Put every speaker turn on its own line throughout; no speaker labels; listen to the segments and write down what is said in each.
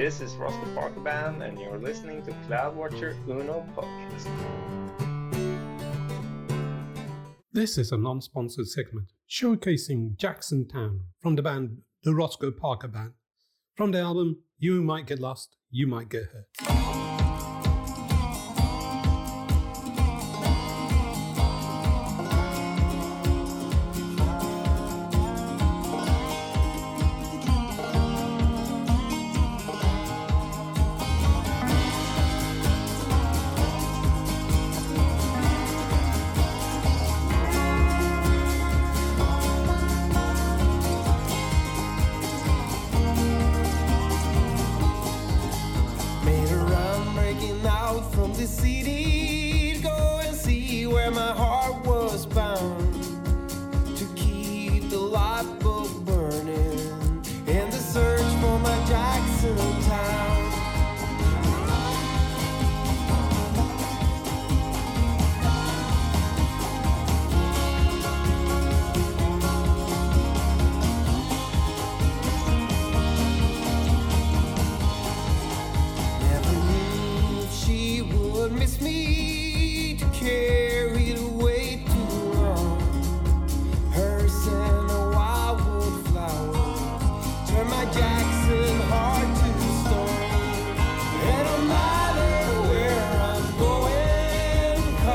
This is Roscoe Parker Band, and you're listening to Cloudwatcher Uno podcast.
This is a non sponsored segment showcasing Jackson Town from the band The Roscoe Parker Band. From the album You Might Get Lost, You Might Get Hurt.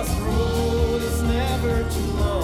The road is never too long.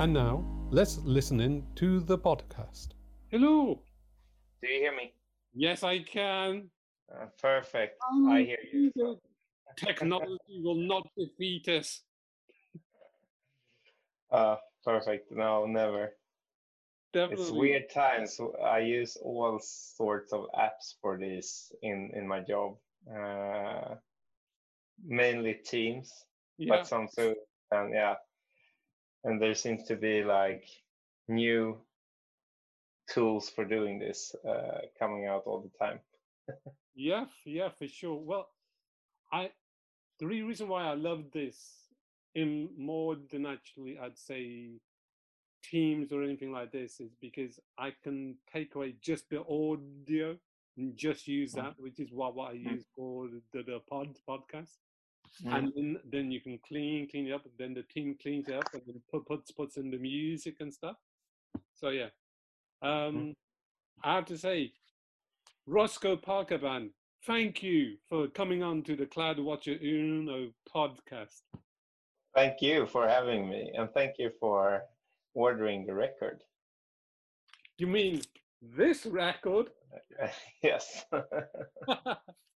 And
now, let's listen in to the podcast.
Hello.
Do you hear me?
Yes, I can.
Uh, perfect.
Oh,
I hear you.
Jesus. Technology will not defeat us.
Uh, perfect. No, never.
Definitely.
It's weird times. so I use all sorts of apps for this in in my job. Uh, mainly Teams,
Yeah.
but some too. And yeah, and there seems to be like new tools for doing this uh, coming out all the time.
Yeah, yeah, for sure. Well, I the real reason why I love this in more than actually I'd say Teams or anything like this is because I can take away just the audio and just use that, which is what, what I use for the, the pod podcast. And then, then you can clean, clean it up. Then the team cleans it up and then put, puts puts in the music and stuff. So yeah, um, I have to say, Roscoe Parker Band, thank you for coming on to the Cloud Watcher Uno podcast.
Thank you for having me, and thank you for ordering the record.
You mean this record?
yes.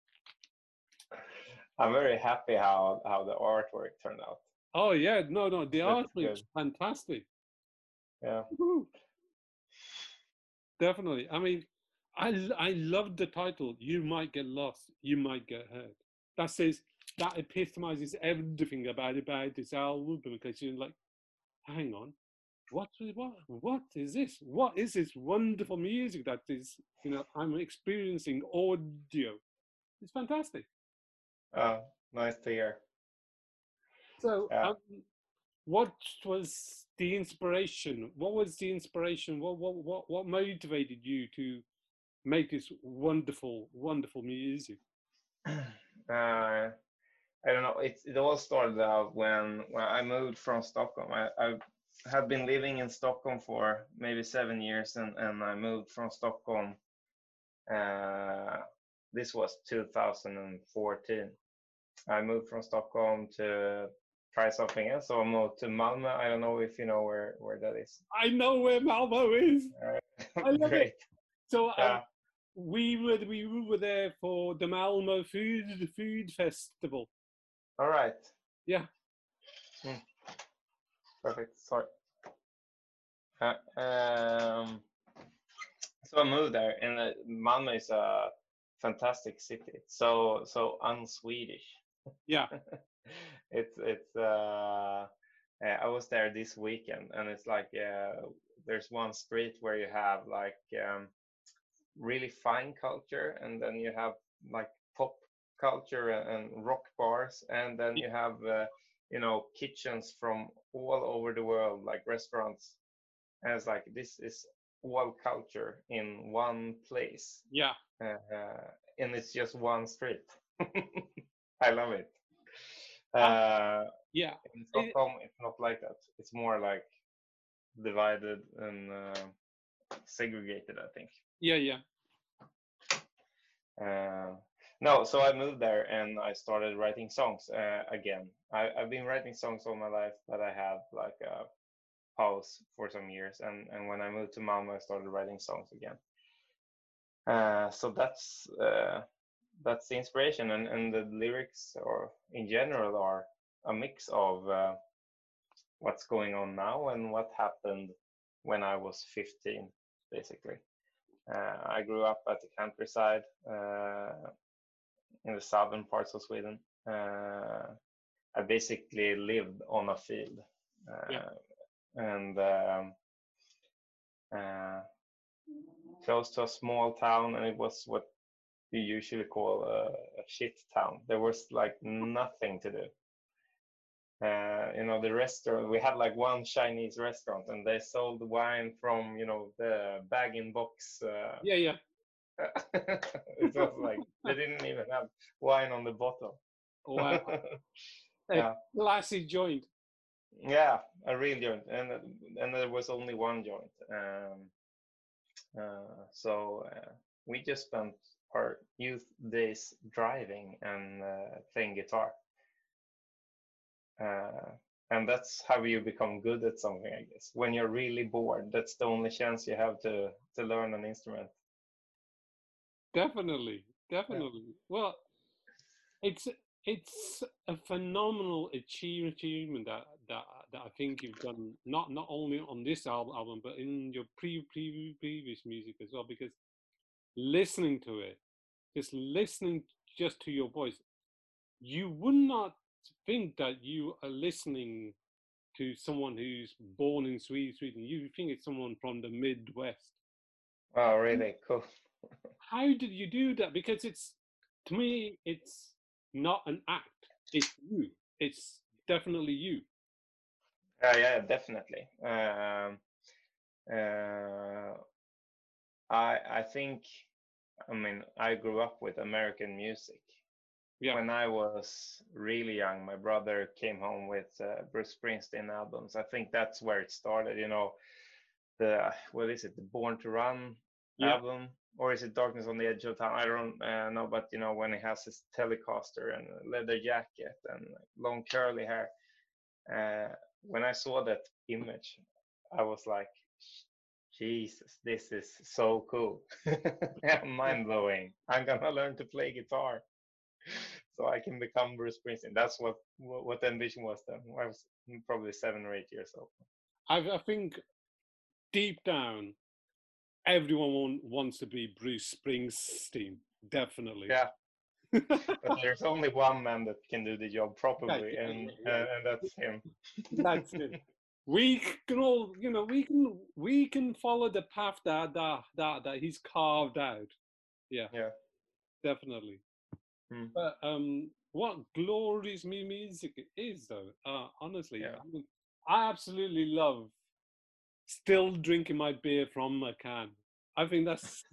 I'm very happy how how the artwork turned out.
oh yeah, no, no, the artwork
good.
fantastic.
Yeah.
Woo. Definitely. I mean, I I love the title. You might get lost. You might get hurt. That says that epitomizes everything about about this album because you're like, hang on, what what what is this? What is this wonderful music that is you know I'm experiencing audio? It's fantastic.
Oh, nice to hear.
So,
Yeah.
um, what was the inspiration? What was the inspiration? What what what what motivated you to make this wonderful, wonderful music?
uh, I don't know. It it all started out when when I moved from Stockholm. I, I have been living in Stockholm for maybe seven years, and and I moved from Stockholm. Uh, this was 2014. I moved from Stockholm to try something else. So I moved to Malmö. I don't know if you know where where that is.
I know where Malmo is. I love it.
Great.
So um,
Yeah.
we were we were there for the Malmo Food Food Festival.
All right.
Yeah.
Hmm. Perfect. Sorry. Uh, um, so I moved there, and uh, Malmö is a fantastic city. It's so so un-Swedish.
Yeah.
it's it's. Uh, uh, I was there this weekend, and it's like uh, there's one street where you have like um, really fine culture, and then you have like pop culture and, and rock bars, and then you have uh, you know kitchens from all over the world, like restaurants, and it's like this is all culture in one place,
Yeah.
uh, and it's just one street. I love it.
Um,
Uh,
Yeah.
in Stockholm, it's not like that. It's more like divided and uh, segregated, I think.
Yeah. Yeah.
Uh, no, so I moved there and I started writing songs uh, again. I, I've been writing songs all my life, but I had like a pause for some years. And, and when I moved to Malmö, I started writing songs again. Uh, so that's uh, that's the inspiration, and, and the lyrics, or in general, are a mix of uh, what's going on now and what happened when I was 15, basically. Uh, I grew up at the countryside uh, in the southern parts of Sweden. Uh, I basically lived on a field, uh,
Yeah.
and um, uh, close to a small town, and it was what you usually call a, a shit town. There was like nothing to do. Uh, you know, the restaurant, we had like one Chinese restaurant and they sold wine from, you know, the bag in box. Uh,
Yeah. Yeah.
it was like they didn't even have wine on the bottle.
Wow. A
Yeah.
classy joint.
yeah, a real joint, and and there was only one joint. Um, uh, so uh, we just spent our youth days driving and uh, playing guitar. Uh, and that's how you become good at something, I guess. When you're really bored, that's the only chance you have to to learn an instrument.
Definitely, definitely. Well, it's it's a phenomenal achie- achievement that that that I think you've done not not only on this album album but in your pre pre previous music as well. Because listening to it, just listening just to your voice, you would not think that you are listening to someone who's born in Sweden. Sweden. You think it's someone from the Midwest
Oh, really cool.
how did you do that because it's to me it's not an act it's you it's definitely you
Yeah, yeah, definitely. Um, uh, I I think, I mean, I grew up with American music.
Yeah.
When I was really young, my brother came home with uh, Bruce Springsteen albums. I think that's where it started. You know, the what is it, the Born to Run
Yeah.
album, or is it Darkness on the Edge of Town? I don't uh, know, but you know, when he has his Telecaster and leather jacket and long curly hair. Uh, when I saw that image, I was like, Jesus, this is so cool. Mind blowing. I'm gonna learn to play guitar so I can become Bruce Springsteen. That's what what, the ambition was then. I was probably seven or eight years old.
I, I think deep down everyone want, wants to be bruce springsteen definitely
Yeah. But there's only one man that can do the job properly, and
uh,
and, and that's him.
that's it we can all, you know, we can we can follow the path that that that, that he's carved out. Yeah,
Yeah.
definitely.
Mm.
But um, what glorious me music it is, though. Uh, honestly,
Yeah.
I, mean, I absolutely love still drinking my beer from a can. I think that's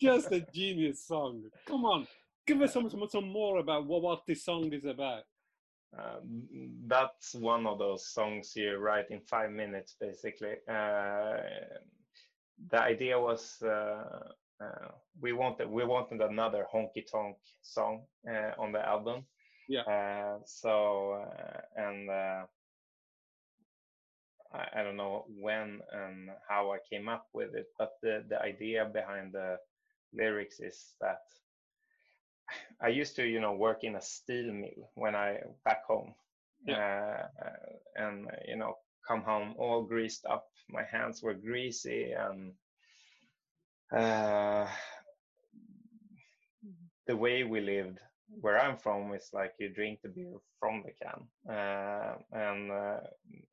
just a genius song. Come on, give us some some, some more about what, what this song is about.
Um, that's one of those songs you write in five minutes, basically. Uh, the idea was uh, uh, we wanted we wanted another honky tonk song uh, on the album.
Yeah.
Uh, so uh, and uh, I, I don't know when and how I came up with it, but the the idea behind the lyrics is that I used to, you know, work in a steel mill when I back home, uh, and uh, you know, come home all greased up. My hands were greasy, and uh, the way we lived where I'm from is like you drink the beer from the can, uh, and uh,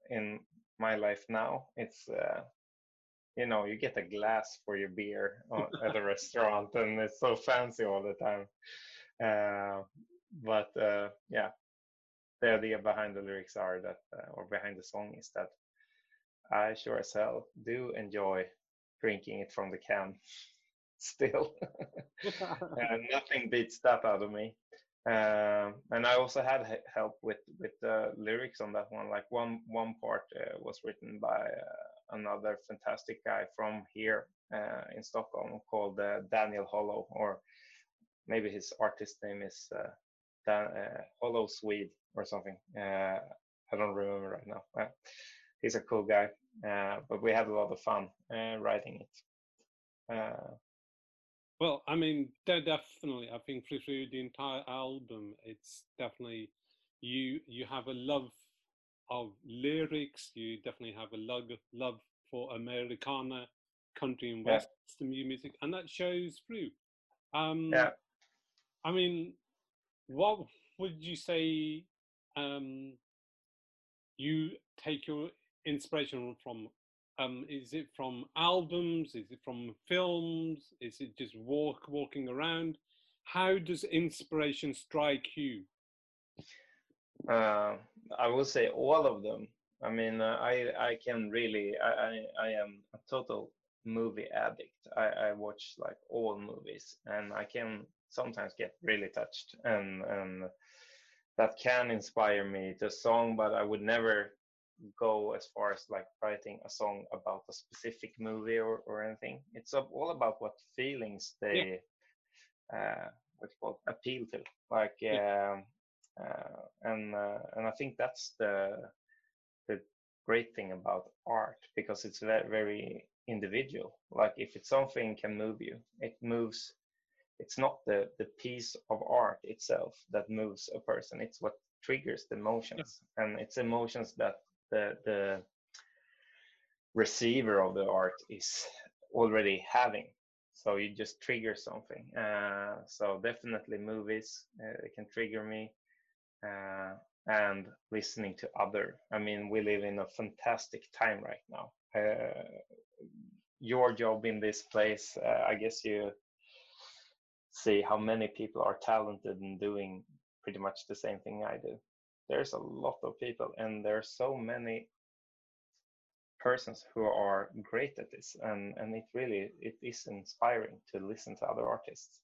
in my life now, it's. You know, you get a glass for your beer at a restaurant, and it's so fancy all the time. Uh, but uh, yeah, the idea behind the lyrics are that, uh, or behind the song is that I sure as hell do enjoy drinking it from the can still. nothing beats that out of me. Um, and I also had help with with the lyrics on that one. Like one one part uh, was written by uh, another fantastic guy from here uh, in Stockholm called uh, Daniel Hollow, or maybe his artist name is uh, Dan, uh, Hollow Swede or something. Uh, I don't remember right now. Uh, he's a cool guy, but we had a lot of fun writing it.
Well, I mean, definitely. I think through the entire album, it's definitely you. You have a love of lyrics. You definitely have a love love for Americana, country and western mu- music, and that shows through. Um,
yeah.
I mean, what would you say? Um, you take your inspiration from? Um, is it from albums? Is it from films? Is it just walk walking around? How does inspiration strike you?
Uh, I will say all of them. I mean, uh, I I can really I, I I am a total movie addict. I I watch like all movies, and I can sometimes get really touched, and and that can inspire me to song. But I would never go as far as like writing a song about a specific movie or or anything. It's all about what feelings they uh, what you call appeal to. Like um, uh, and uh, and I think that's the the great thing about art because it's very very individual. Like if it's something can move you, it moves. It's not the the piece of art itself that moves a person. It's what triggers the emotions, and it's emotions that the the receiver of the art is already having so you just trigger something uh, so definitely movies uh, can trigger me uh, and listening to other i mean we live in a fantastic time right now. Uh, your job in this place uh, i guess you see how many people are talented and doing pretty much the same thing i do. There's a lot of people and there's so many persons who are great at this and and it really it is inspiring to listen to other artists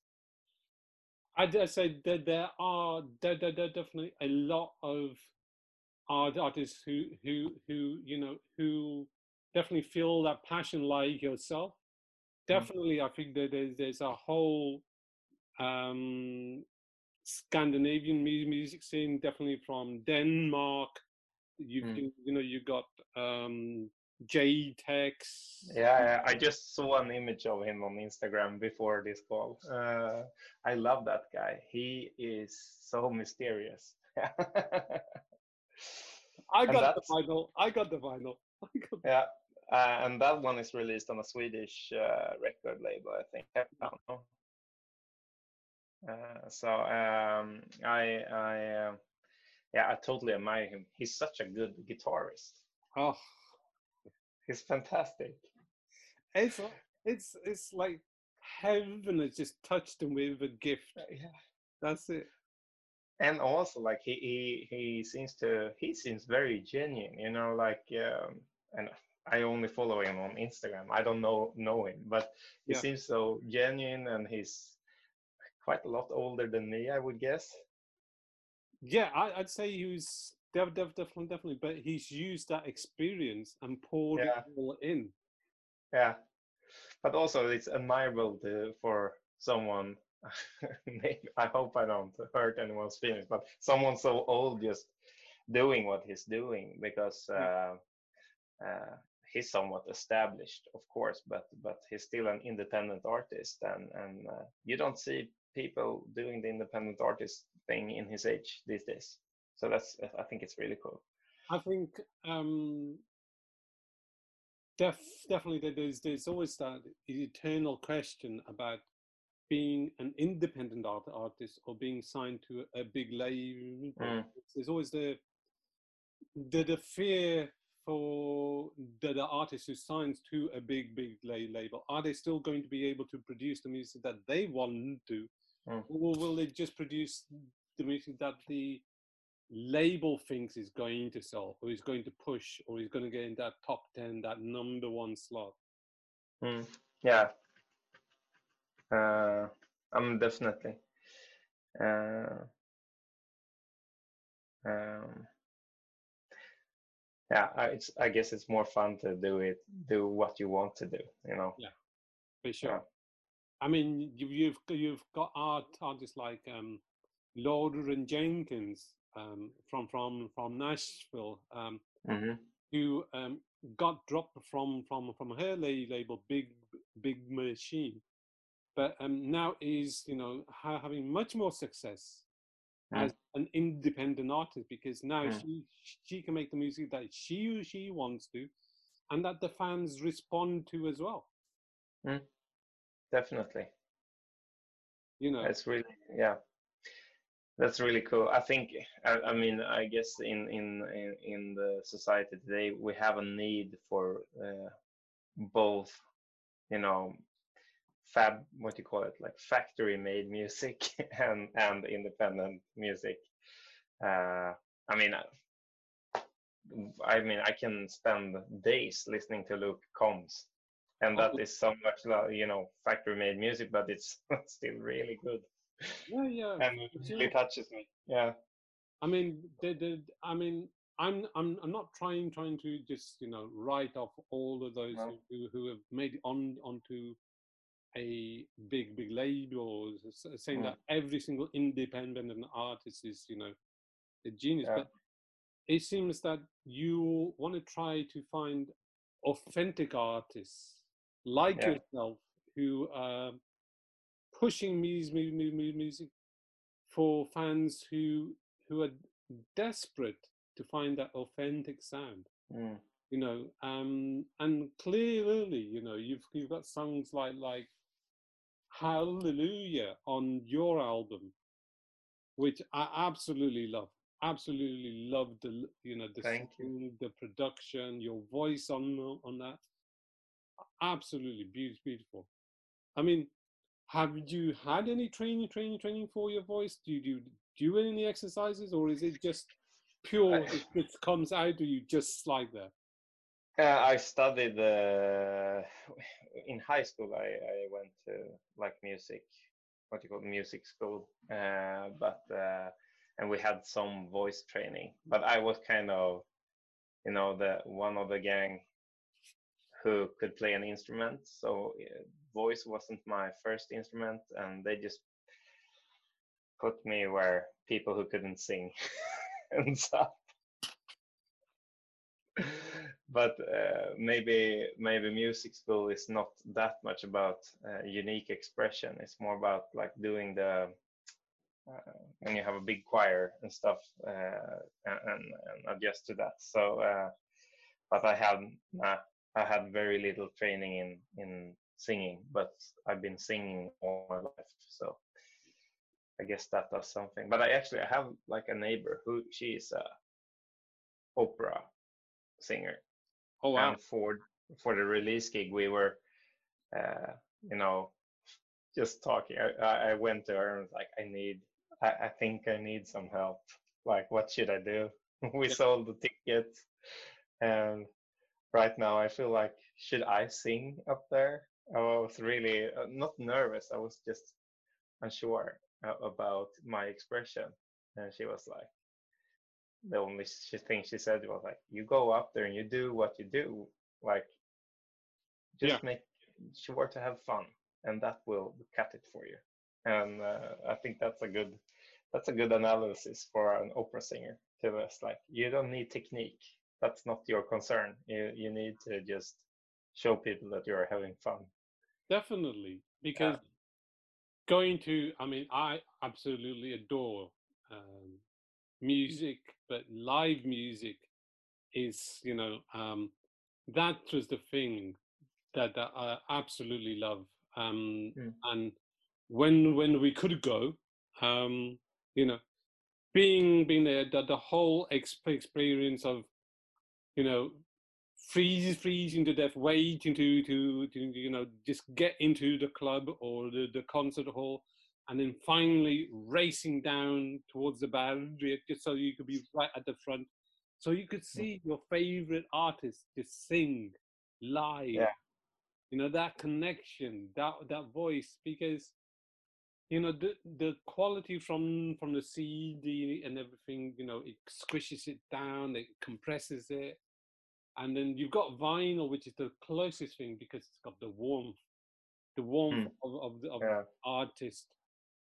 I dare say that there are there, there, there are definitely a lot of art artists who who who you know who definitely feel that passion like yourself. Definitely, I think that there's there's a whole um, Scandinavian music scene, definitely from Denmark. You
Mm.
you, you know you got um, J-Tex.
yeah yeah, i just saw an image of him on instagram before this call uh, i love that guy he is so mysterious
I got the vinyl. I got the vinyl. Got
yeah uh, and that one is released on a swedish uh, record label i think I don't know. Uh, so um, I, I, uh, yeah, I totally admire him. He's such a good guitarist.
Oh,
he's fantastic.
It's it's it's like heaven has just touched him with a gift.
Yeah.
That's it.
and also like he he he seems to he seems very genuine you know like um and i only follow him on instagram i don't know know him but he
Yeah.
seems so genuine and he's quite a lot older than me i would guess
Yeah, I, I'd say he was definitely definitely, but he's used that experience and poured
Yeah.
it all in.
yeah but also it's admirable to, for someone i hope i don't hurt anyone's feelings but someone so old just doing what he's doing because uh, uh, he's somewhat established of course but but he's still an independent artist and and uh, you don't see people doing the independent artist thing in his age these days so that's i think it's really cool
I think um, def, definitely there's there's always that eternal question about being an independent art, artist or being signed to a, big label.
Mm.
There's always the the, the fear for the, the artist who signs to a big big la- label. Are they still going to be able to produce the music that they want to,
Mm.
or will they just produce the music that the label thinks is going to sell or is going to push or is going to get in that top 10 that number one slot
Mm, yeah. Uh, I'm definitely. Uh, um, yeah, I, it's. I guess it's more fun to do it, do what you want to do. You know.
Yeah for sure
Yeah.
i mean you, you've you've got art artists like um Lauren Jenkins um from from from nashville um
hmm
who um got dropped from from from her label big big machine but um now is you know ha- having much more success
Mm.
as an independent artist because now
Mm.
she she can make the music that she she wants to and that the fans respond to as well
Definitely.
you know
it's really yeah. That's really cool. I think. I, I mean, I guess in, in in in the society today, we have a need for uh, both. You know, fab. What do you call it? Like factory-made music and and independent music. Uh, I mean. I- mean, I can spend days listening to Luke Combs, and that
Oh.
is so much, you know, factory-made music, but it's still really good
yeah yeah
and it really touches me. Yeah.
I mean, the, the, I mean, I'm, I'm, I'm not trying, trying to just, you know, write off all of those
No.
who, who have made it on onto a big, big label, or s- s- saying
Mm.
that every single independent artist is, you know, a genius.
Yeah.
But it seems that you want to try to find authentic artists like
Yeah.
yourself who are pushing music, music for fans who who are desperate to find that authentic sound
Mm.
you know um and clearly you know you've you've got songs like like hallelujah on your album which i absolutely love absolutely love the you know the
Thank you.
song, the production your voice on on that absolutely beautiful beautiful i mean have you had any training training training for your voice do you do, do any exercises or is it just pure it, it comes out or you just like that
Uh, I studied uh, in high school. I, I went to like music, what you call music school, uh, but uh, and we had some voice training. But I was kind of, you know, the one of the gang who could play an instrument. So voice wasn't my first instrument, and they just put me where people who couldn't sing and stuff. but uh, maybe maybe music school is not that much about uh, unique expression. It's more about like doing the uh, when you have a big choir and stuff uh, and, and, adjust to that. So, uh, but I had nah, I had very little training in in singing, but I've been singing all my life. So I guess that does something. But I actually I have like a neighbor who she is a opera singer
oh wow
and for for the release gig, we were, uh, you know, just talking. I, I went to her and was like, I need, I, I think I need some help. Like, what should I do? we
Yeah.
sold the tickets, and right now I feel like, should I sing up there? I was really uh, not nervous. I was just unsure uh, about my expression, and she was like, the only thing she said was like, "You go up there and you do what you do. Like, just
Yeah.
make sure to have fun, and that will cut it for you." And uh, I think that's a good that's a good analysis for an opera singer. To us, like, you don't need technique. That's not your concern. You you need to just show people that you're having fun.
Definitely, because going to, I mean, I absolutely adore um, music, but live music is, you know, um, that was the thing that, that I absolutely love. Um,
Mm.
And when when we could go, um, you know, being being there, the, the whole exp- experience of, you know, freeze freezing to death waiting to to to you know just get into the club or the, the concert hall and then finally racing down towards the boundary just so you could be right at the front so you could mm. see your favorite artist just sing live
Yeah.
you know that connection that that voice because you know the the quality from from the cd and everything you know it squishes it down it compresses it and then you've got vinyl which is the closest thing because it's got the warmth the warmth hmm. of, of the of the artist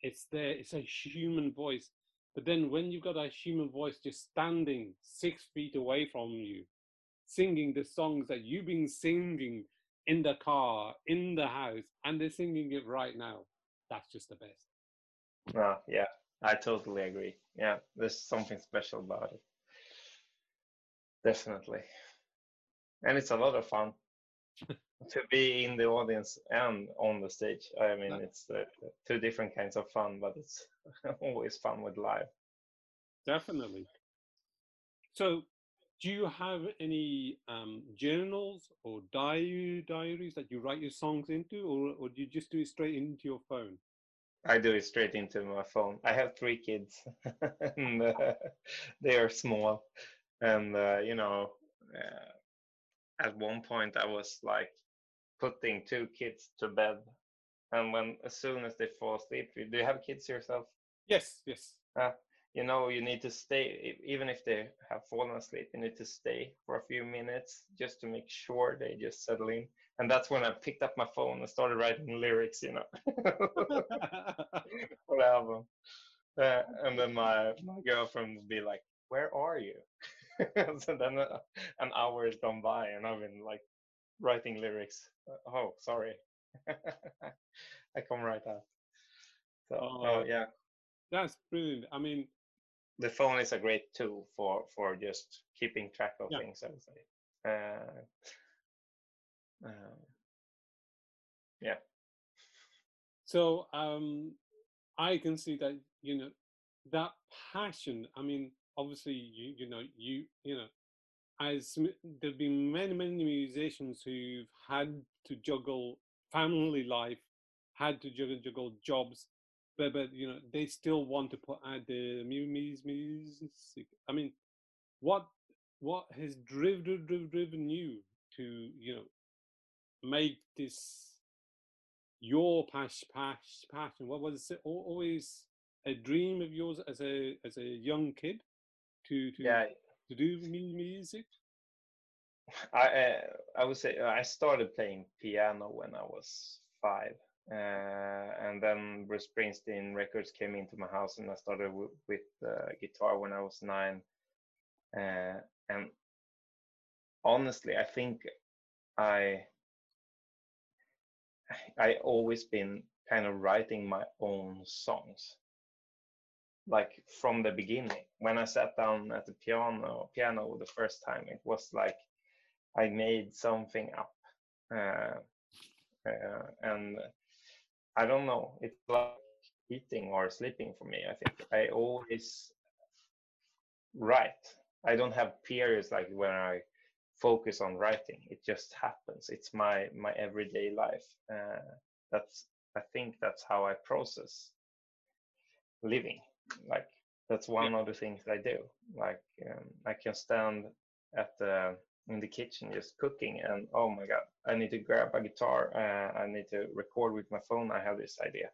it's there it's a human voice but then when you've got a human voice just standing six feet away from you singing the songs that you've been singing in the car in the house and they're singing it right now that's just the best
no, yeah, I totally agree. Yeah, there's something special about it. Definitely. And it's a lot of fun to be in the audience and on the stage. I mean,
Yeah.
it's uh, two different kinds of fun, but it's always fun with live.
definitely so do you have any um, journals or diary diaries that you write your songs into or, or do you just do it straight into your phone
I do it straight into my phone. I have three kids, and uh, they are small. And uh, you know, uh, at one point I was like putting two kids to bed, and when as soon as they fall asleep, do you have kids yourself?
yes yes
You know, you need to stay even if they have fallen asleep. You need to stay for a few minutes just to make sure they just settle in. And that's when I picked up my phone and started writing lyrics. You know. for the album. Uh, and then my, my girlfriend would be like, Where are you? so then uh, an hour has gone by and I've been like writing lyrics. Uh, oh, sorry. I come right out. So,
Oh.
oh, yeah.
that's brilliant i mean
The phone is a great tool for, for just keeping track of
Yeah.
things, I would say. Uh, uh, yeah.
So um, I can see that you know that passion. I mean, obviously, you you know you you know, as there've been many many musicians who've had to juggle family life, had to juggle juggle jobs, but but you know they still want to put out the mu- mu- music. I mean, what what has driven driven driven you to you know make this your passion, passion? What was it? Always a dream of yours as a as a young kid to to
Yeah.
to do music.
I uh, I would say uh, I started playing piano when I was five, uh, and then Bruce Springsteen records came into my house, and I started with uh, guitar when I was nine. Uh, and honestly, I think I I always been kind of writing my own songs, like from the beginning. When I sat down at the piano piano the first time, it was like I made something up, uh, uh, and I don't know. It's like eating or sleeping for me. I think I always write. I don't have periods like when I focus on writing. It just happens. It's my my everyday life. Uh, that's I think that's how I process living. Like that's one of the things I do. Like um, I can stand at the in the kitchen just cooking, and oh my god, I need to grab a guitar. Uh, I need to record with my phone. I have this idea,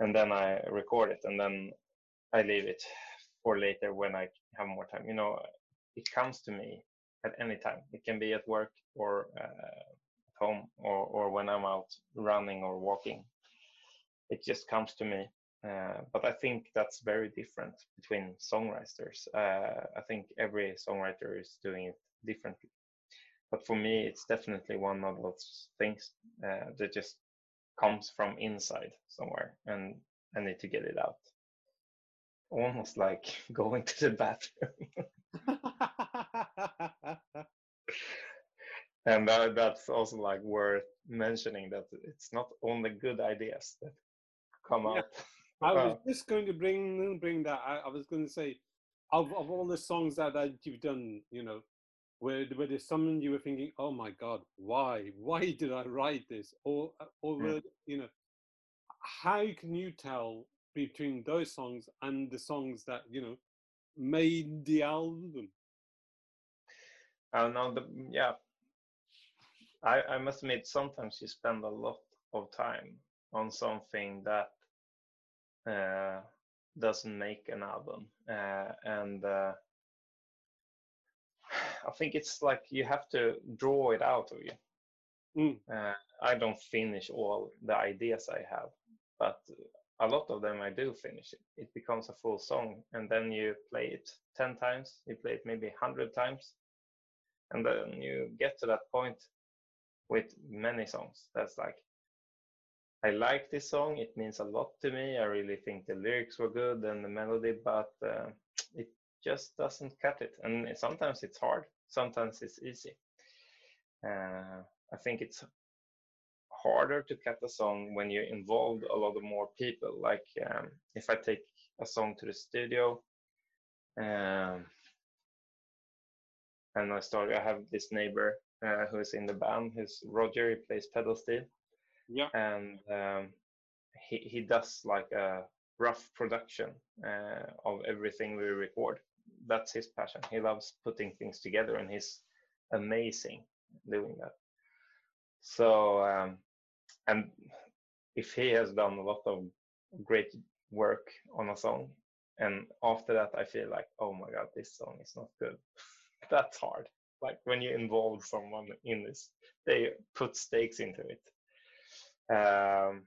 and then I record it, and then I leave it for later when I have more time. You know, it comes to me at any time. It can be at work or uh, at home or, or when I'm out running or walking. It just comes to me. Uh, but I think that's very different between songwriters. Uh, I think every songwriter is doing it differently. But for me, it's definitely one of those things uh, that just comes from inside somewhere, and I need to get it out. Almost like going to the bathroom. and uh, that's also like worth mentioning that it's not only good ideas that come
Yeah.
out.
I was
Uh,
just going to bring bring that. I, I was going to say, of of all the songs that, that you've done, you know, where where there's something you were thinking, oh my god, why why did I write this? Or or
Mm.
were, you know, how can you tell between those songs and the songs that you know made the album?
I know the yeah. I I must admit sometimes you spend a lot of time on something that uh, doesn't make an album, uh, and uh, I think it's like you have to draw it out of you.
Mm.
Uh, I don't finish all the ideas I have, but a lot of them I do finish it. It becomes a full song, and then you play it 10 times, you play it maybe 100 times, and then you get to that point with many songs that's like, I like this song, it means a lot to me. I really think the lyrics were good and the melody, but uh, it just doesn't cut it. And sometimes it's hard, sometimes it's easy. Uh, I think it's harder to cut a song when you involve a lot of more people. Like um, if I take a song to the studio, um, and I start, I have this neighbor uh, who is in the band, who's Roger. He plays pedal steel,
Yeah.
and um, he he does like a rough production uh, of everything we record. That's his passion. He loves putting things together, and he's amazing doing that. So, um, and if he has done a lot of great work on a song, and after that I feel like, oh my god, this song is not good. That's hard. Like when you involve someone in this, they put stakes into it. Um,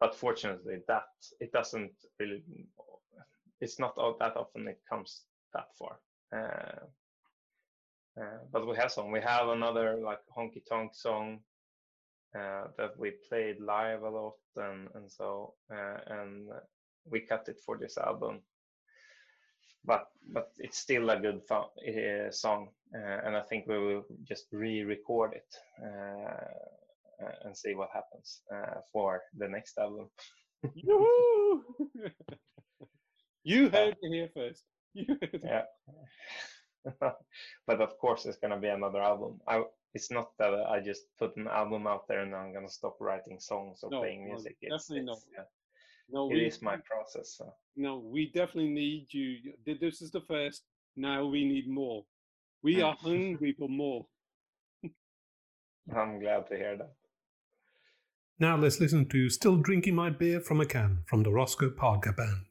but fortunately, that it doesn't really. It's not that often it comes that far. Uh, uh, but we have some. We have another like honky tonk song uh, that we played live a lot, and and so uh, and we cut it for this album. But but it's still a good uh, song, uh, and I think we will just re-record it uh, and see what happens uh, for the next album.
You heard it here first.
Yeah. but of course, it's gonna be another album. I it's not that I just put an album out there and I'm gonna stop writing songs or
No,
playing
no,
music. It's,
definitely not.
it's, yeah,
No,
it
we,
is my process. So.
no, we definitely need you. This is the first. Now we need more. We are hungry for more.
I'm glad to hear that.
Now let's listen to Still Drinking My Beer from a Can from the Roscoe Parker Band.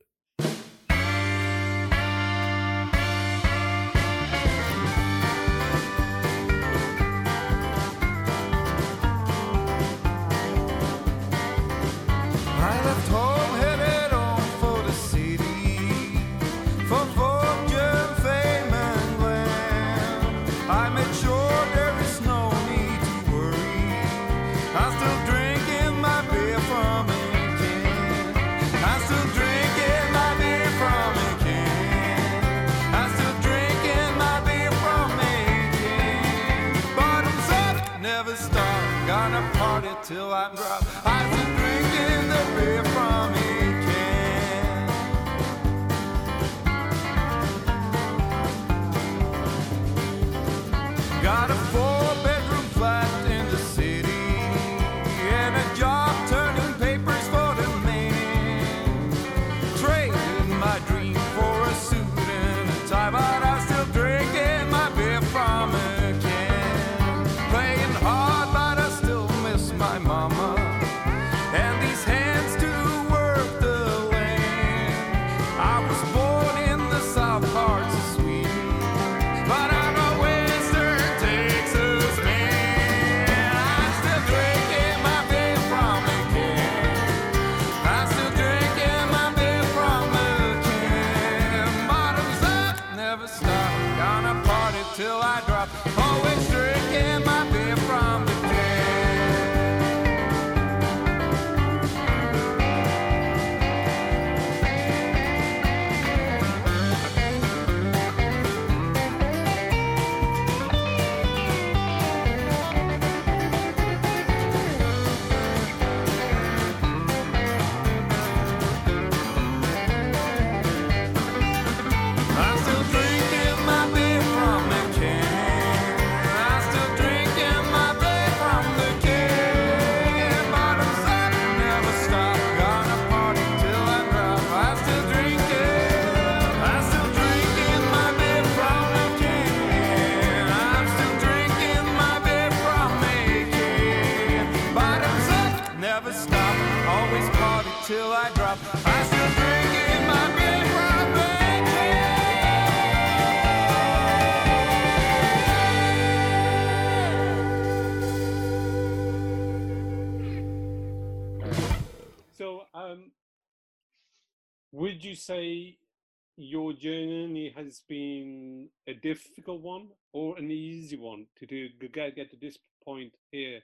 Has been a difficult one or an easy one to do get, get to this point here?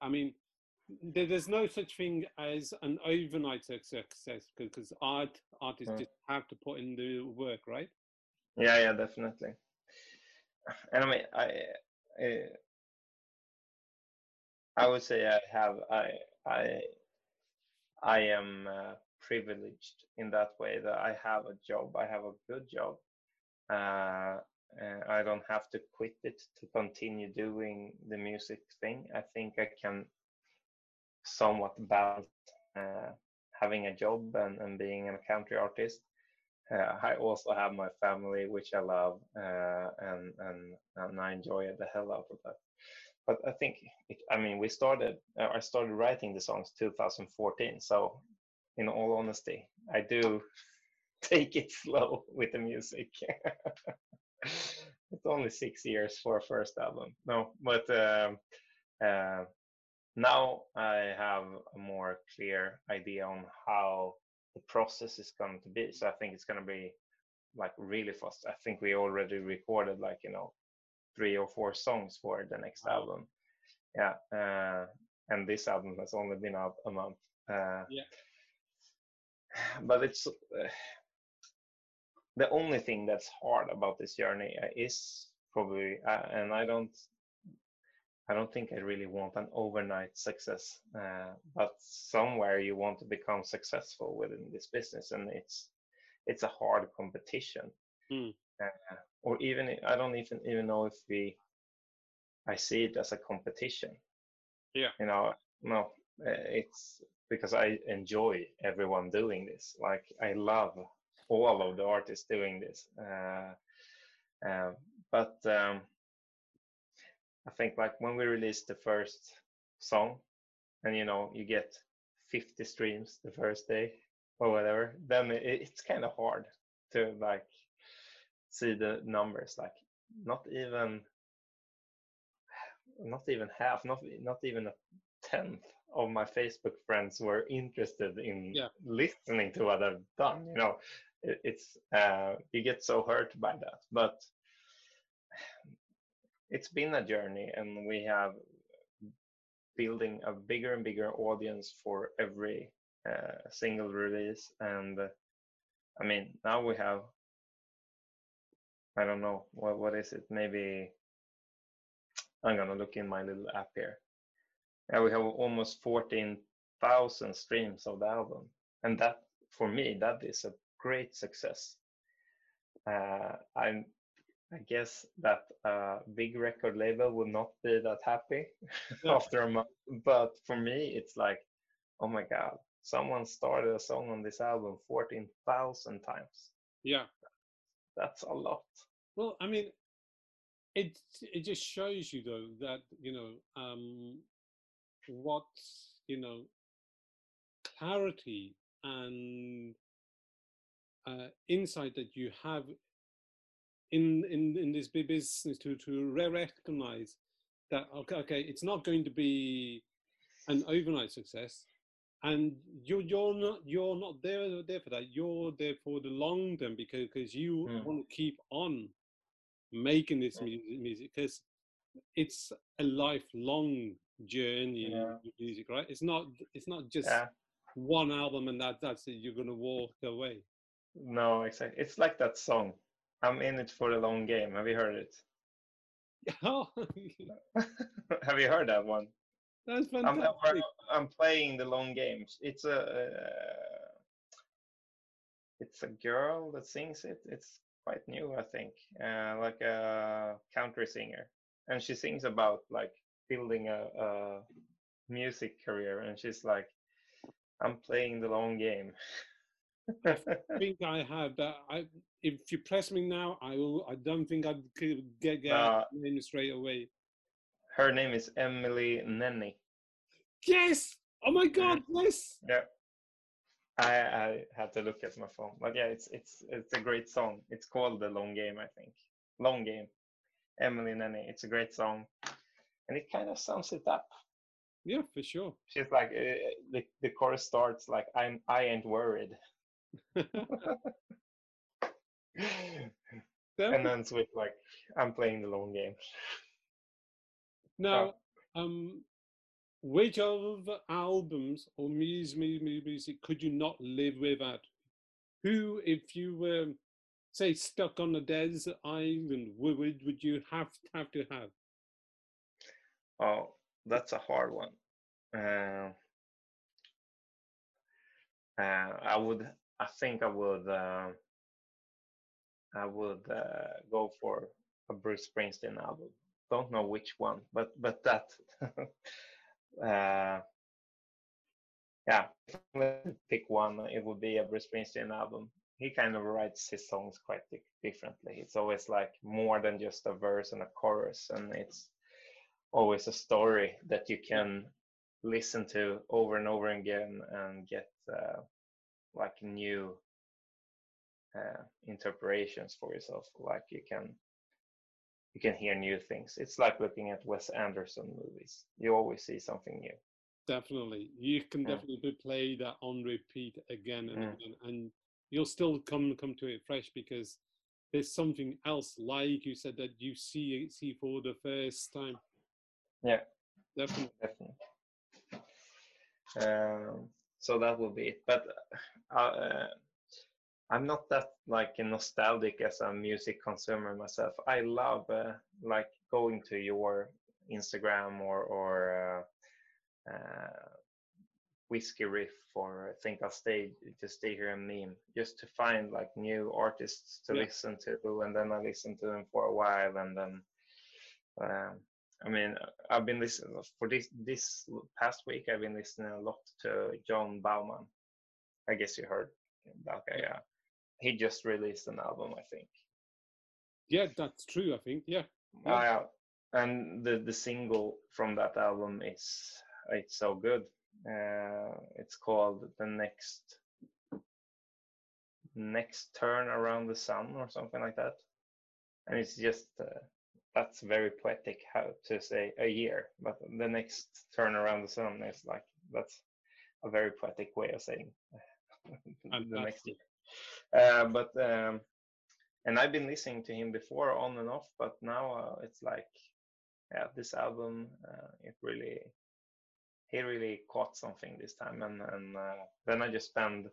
I mean, there, there's no such thing as an overnight success because art artists
Mm.
just have to put in the work, right?
Yeah, yeah, definitely. And I mean, I, I, I would say I have, I, I, I am uh, privileged in that way that I have a job. I have a good job. Uh, I don't have to quit it to continue doing the music thing. I think I can somewhat balance uh, having a job and, and being a country artist. Uh, I also have my family, which I love, uh, and, and and I enjoy the hell out of that. But I think, it, I mean, we started. Uh, I started writing the songs 2014. So, in all honesty, I do take it slow with the music. it's only six years for a first album. No, but um, uh, now I have a more clear idea on how the process is going to be. So I think it's going to be like really fast. I think we already recorded like you know three or four songs for the next
Wow.
album. Yeah, uh, and this album has only been out a month. Uh,
Yeah.
But it's uh, the only thing that's hard about this journey uh, is probably, uh, and I don't, I don't think I really want an overnight success. Uh, but somewhere you want to become successful within this business, and it's it's a hard competition.
Mm.
Uh, or even I don't even even know if we, I see it as a competition.
Yeah.
You know, no, uh, it's because I enjoy everyone doing this. Like I love all of the artists doing this. Uh, uh, but um, I think like when we released the first song, and you know you get 50 streams the first day or whatever, then it, it's kind of hard to like see the numbers. Like not even not even half, not not even a tenth of my Facebook friends were interested in
Yeah.
listening to what I've done. You know, it's uh, you get so hurt by that, but it's been a journey, and we have building a bigger and bigger audience for every uh, single release, and I mean now we have I don't know what what is it maybe I'm gonna look in my little app here. Yeah, we have almost 14,000 streams of the album, and that for me that is a great success. Uh, I'm I guess that uh, big record label would not be that happy after a month. But for me, it's like, oh my God, someone started a song on this album 14,000 times.
Yeah.
That's a lot.
Well, I mean, it it just shows you though that you know um, what you know clarity and uh, insight that you have in in in this big business to to re- recognize that okay okay it's not going to be an overnight success and you're you're not you're not there there for that you're there for the long term because because you
Mm.
want to keep on making this
Mm.
music music because it's a lifelong journey
Yeah.
music right it's not it's not just
Yeah.
one album and that that's it you're gonna walk away
No, exactly. It's like that song. I'm in it for the long game. Have you heard it?
oh
Have you heard that one?
that's
I'm,
fantastic
I'm, I'm playing the long games. It's a uh, it's a girl that sings it. It's quite new, I think, uh, like a country singer, and she sings about like building a, a music career, and she's like, "I'm playing the long game."
I think I have that. I if you press me now, I will. I don't think I could get get
Uh,
her name straight away.
Her name is Emily Nenni.
Yes. Oh my God. Yes.
Yeah. I I had to look at my phone, but yeah, it's it's it's a great song. It's called "The Long Game," I think. Long Game. Emily Nenni. It's a great song, and it kind of sums it up.
Yeah, for sure.
She's like uh, the the chorus starts like I'm I ain't worried, and ends with like I'm playing the long game.
now, um, which of albums or music, music could you not live without? Who, if you were, say, stuck on a desert island, would would, would you have have to have?
Oh, that's a hard one. Uh, uh, I would, I think I would, uh, I would uh, go for a Bruce Springsteen album. Don't know which one, but but that, uh, yeah, pick one, it would be a Bruce Springsteen album. He kind of writes his songs quite di- differently. It's always like more than just a verse and a chorus, and it's always a story that you can listen to over and over again and get uh, like new uh, interpretations for yourself like you can you can hear new things it's like looking at wes anderson movies you always see something new
Definitely, you can
Yeah.
definitely play that on repeat again and
Mm.
again, and you'll still come come to it fresh because there's something else, like you said, that you see see for the first time.
Yeah.
definitely.
definitely um, so that will be it but uh, uh, i'm not that like nostalgic as a music consumer myself i love uh, like going to your instagram or or uh, uh, whiskey riff or I think i'll stay to stay here and meme just to find like new artists to
Yeah.
listen to and then i listen to them for a while and then um, I mean, uh, I've been listening for this this past week. I've been listening a lot to John Baumann. I guess you heard that guy. Yeah, he just released an album, I think.
Yeah, that's true. I think. Yeah,
Oh, yeah. And the the single from that album is it's so good. Uh, it's called the next next turn around the sun or something like that. And it's just uh, that's very poetic how to say a year, but the next turn around the sun is like that's a very poetic way of saying the next year. Uh, but um, and I've been listening to him before on and off, but now uh, it's like, yeah, this album, uh, it really, he really caught something this time, and and uh, then I just spend,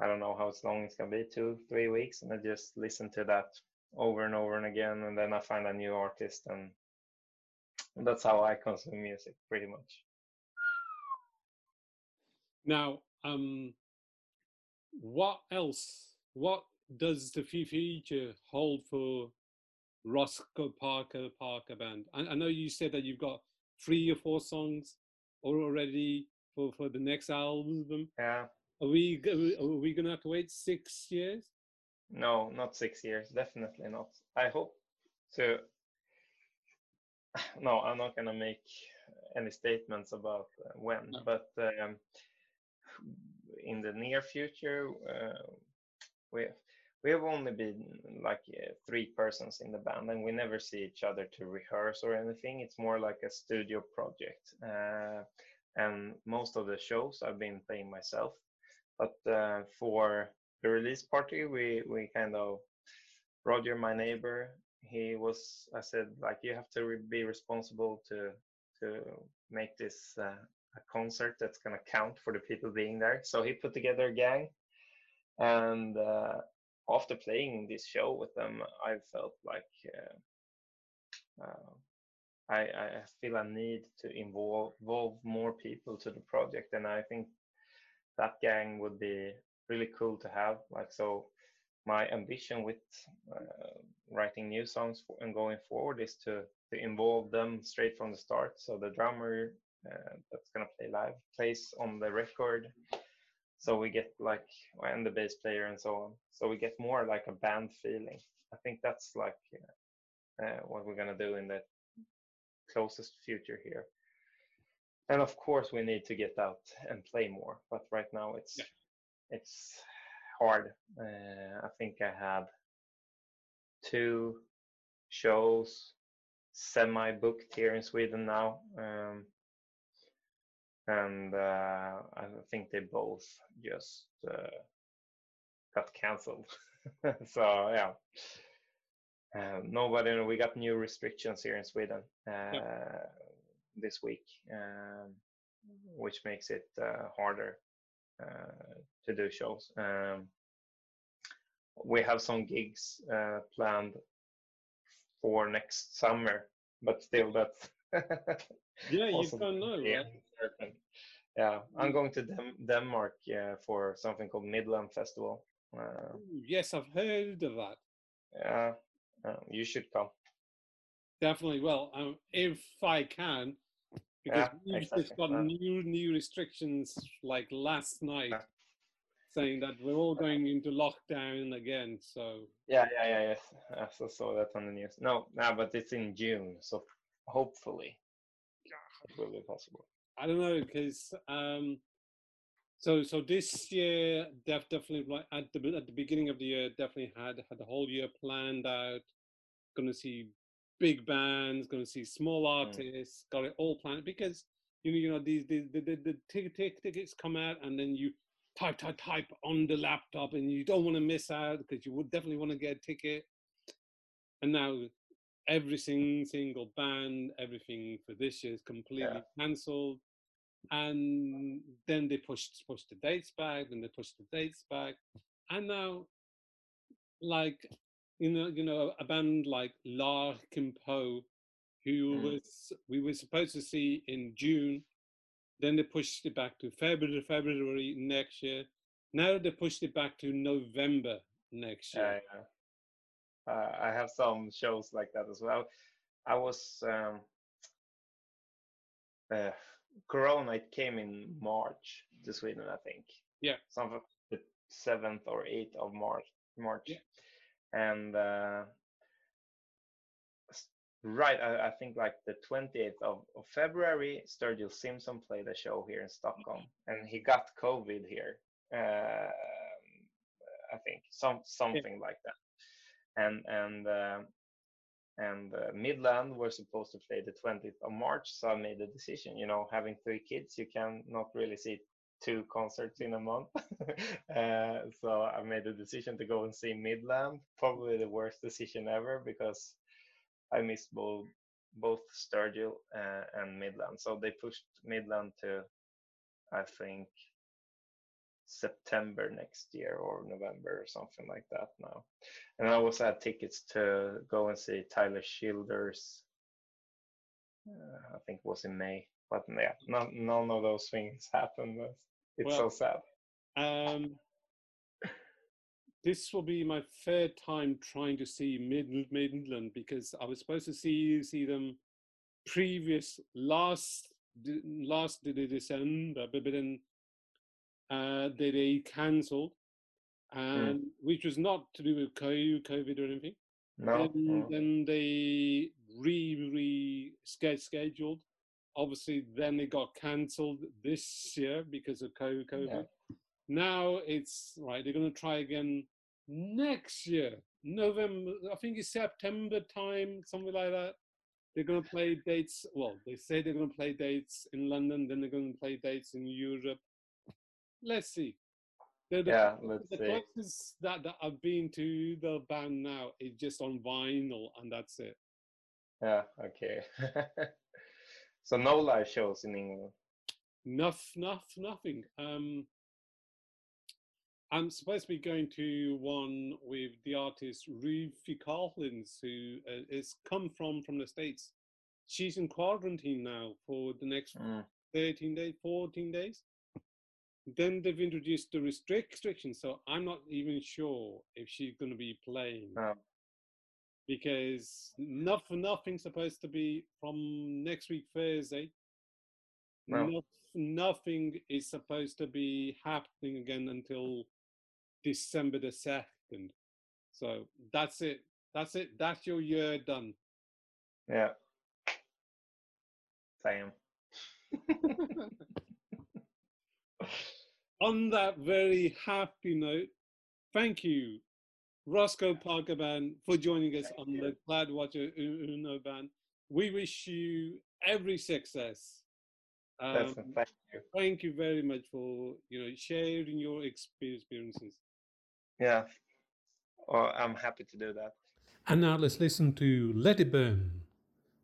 I don't know how long it's gonna be, two, three weeks, and I just listen to that over and over and again, and then I find a new artist, and, and that's how I consume music, pretty much.
Now, um, what else? What does the fu- future hold for Roscoe Parker Parker Band. I, I know you said that you've got three or four songs already for, for the next album.
Yeah.
Are we are we gonna have to wait six years?
No, not six years. Definitely not. I hope to. No, I'm not gonna make any statements about uh, when,
No.
but um, in the near future, uh, we we have only been like uh, three persons in the band, and we never see each other to rehearse or anything. It's more like a studio project, uh, and most of the shows I've been playing myself. But uh, for the release party, we we kind of Roger, my neighbor, he was. I said like you have to re- be responsible to to make this uh, a concert that's gonna count for the people being there. So he put together a gang, and uh, after playing this show with them, I felt like. Uh, uh, I, I feel I need to involve, involve more people to the project, and I think that gang would be really cool to have. Like so, my ambition with uh, writing new songs for, and going forward is to to involve them straight from the start. So the drummer uh, that's gonna play live plays on the record, so we get like and the bass player and so on. So we get more like a band feeling. I think that's like uh, what we're gonna do in the closest future here. And of course, we need to get out and play more. But right now, it's
Yeah.
It's hard. Uh, I think I have two shows semi-booked here in Sweden now, um, and uh, I think they both just uh, got cancelled. so yeah. Uh, nobody, we got new restrictions here in Sweden uh, this week, um, which makes it uh, harder uh, to do shows. Um, we have some gigs uh, planned for next summer, but still, that's
Yeah, you don't know,
yeah,
right?
Yeah, I'm going to Dem- Denmark uh, for something called Midland Festival. Uh,
Yes, I've heard of that.
yeah, uh, you should come.
Definitely. Well, um, if I can, because
Yeah,
we've just got
Yeah.
new new restrictions like last night,
Yeah.
Saying that we're all going into lockdown again. So
Yeah, yeah, yeah, yes. I also saw that on the news. No, no, but it's in June, so hopefully it will be possible.
I don't know because um, so so this year def- definitely like at the at the beginning of the year definitely had had the whole year planned out. Going to see big bands, going to see small artists, got it all planned because you know you know these the the, the, the ticket, ticket, tickets come out and then you type type type on the laptop and you don't want to miss out because you would definitely want to get a ticket. And now every sing, single band, everything for this year is completely cancelled. And then they pushed pushed the dates back, then they pushed the dates back, and now, like, you know, you know, a band like Larkin Poe, who
Mm.
was we were supposed to see in June, then they pushed it back to February February next year. Now they pushed it back to November next year.
yeah. Uh, I have some shows like that as well. I was um, uh, Corona. It came in March to Sweden, I think.
Yeah.
something the seventh or eighth of March. March,
Yeah.
and uh, right, I, I think like the twenty eighth of, of February, Sturgill Simpson played a show here in Stockholm, and he got COVID here. Um I think some something like that and and uh, and uh, Midland were supposed to play the 20th of March. So I made a decision. You know, having three kids, you can not really see two concerts in a month. uh, so I made a decision to go and see Midland. Probably the worst decision ever because I missed both both Sturgill uh, and Midland. So they pushed Midland to, I think. September next year or November or something like that now. And I also had tickets to go and see Tyler Childers. Uh, I think it was in May, but yeah, none, none of those things happened. It's
Well,
so sad.
Um, this will be my third time trying to see Mid Midland because I was supposed to see see them previous last last de- de- December, but, then uh, they they cancelled, and which was not to do with COVID or anything.
No.
Then,
Mm.
then they re re scheduled. Obviously, then it got cancelled this year because of co- COVID. Now it's right. They're going to try again next year, November. I think it's September time, something like that. They're going to play dates. Well, they say they're going to play dates in London. Then they're going to play dates in Europe. Let's see. The, the,
Yeah, let's
the
see.
closest that, that I've been to the band now is just on vinyl, and that's it.
Yeah. Okay. so no live shows in England.
Nuff, nuff, nothing. Um, I'm supposed to be going to one with the artist Ruthie Collins, who uh, is come from from the states. She's in quarantine now for the next
Mm.
13 days, 14 days. Then they've introduced the restrict restrictions, so I'm not even sure if she's going to be playing
Oh.
because nothing, nothing's supposed to be from next week Thursday.
No.
Noth- nothing is supposed to be happening again until December the second. So that's it. That's it. That's your year done.
Yeah. Same.
On that very happy note, thank you, Roscoe Parker Band, for joining us
Thank
on
you.
the Glad Watcher Uno Band. We wish you every success. Um,
thank you.
thank you very much for you know sharing your experiences.
Yeah. Oh, I'm happy to do that.
And now let's listen to Let It Burn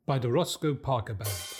by the Roscoe Parker Band.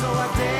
so I dare.